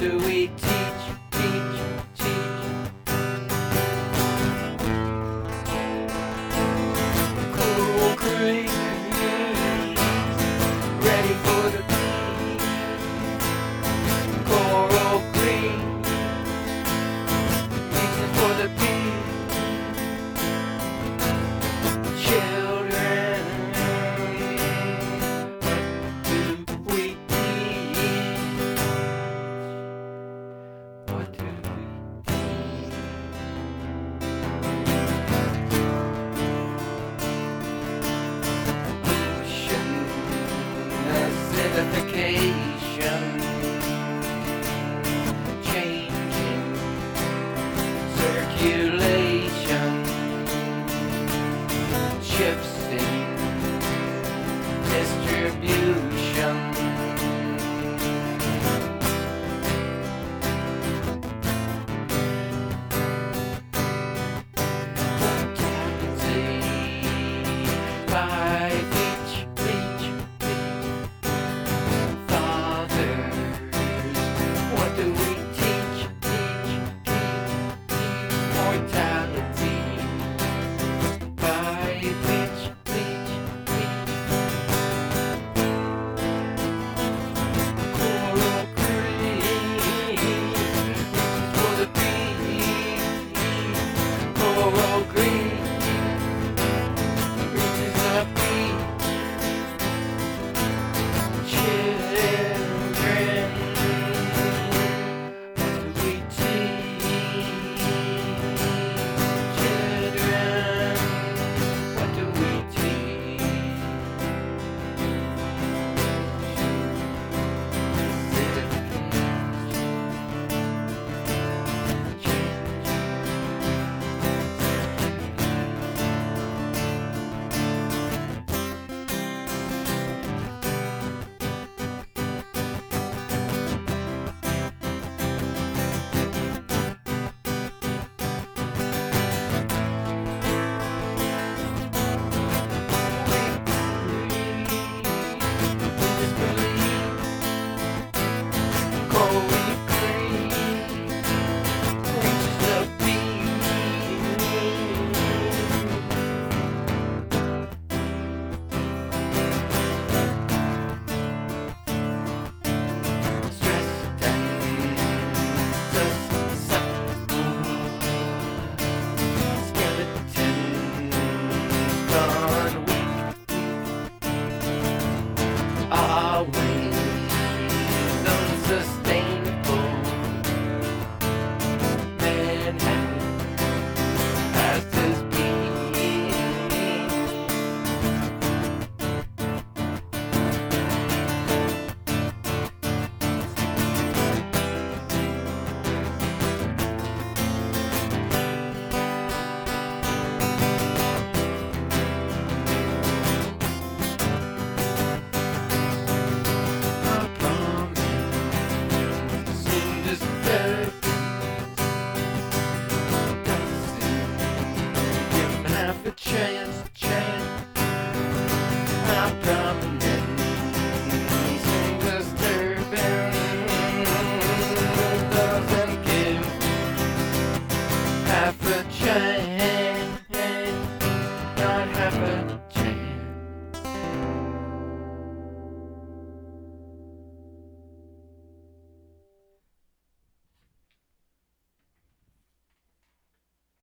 do we teach, unsustainable.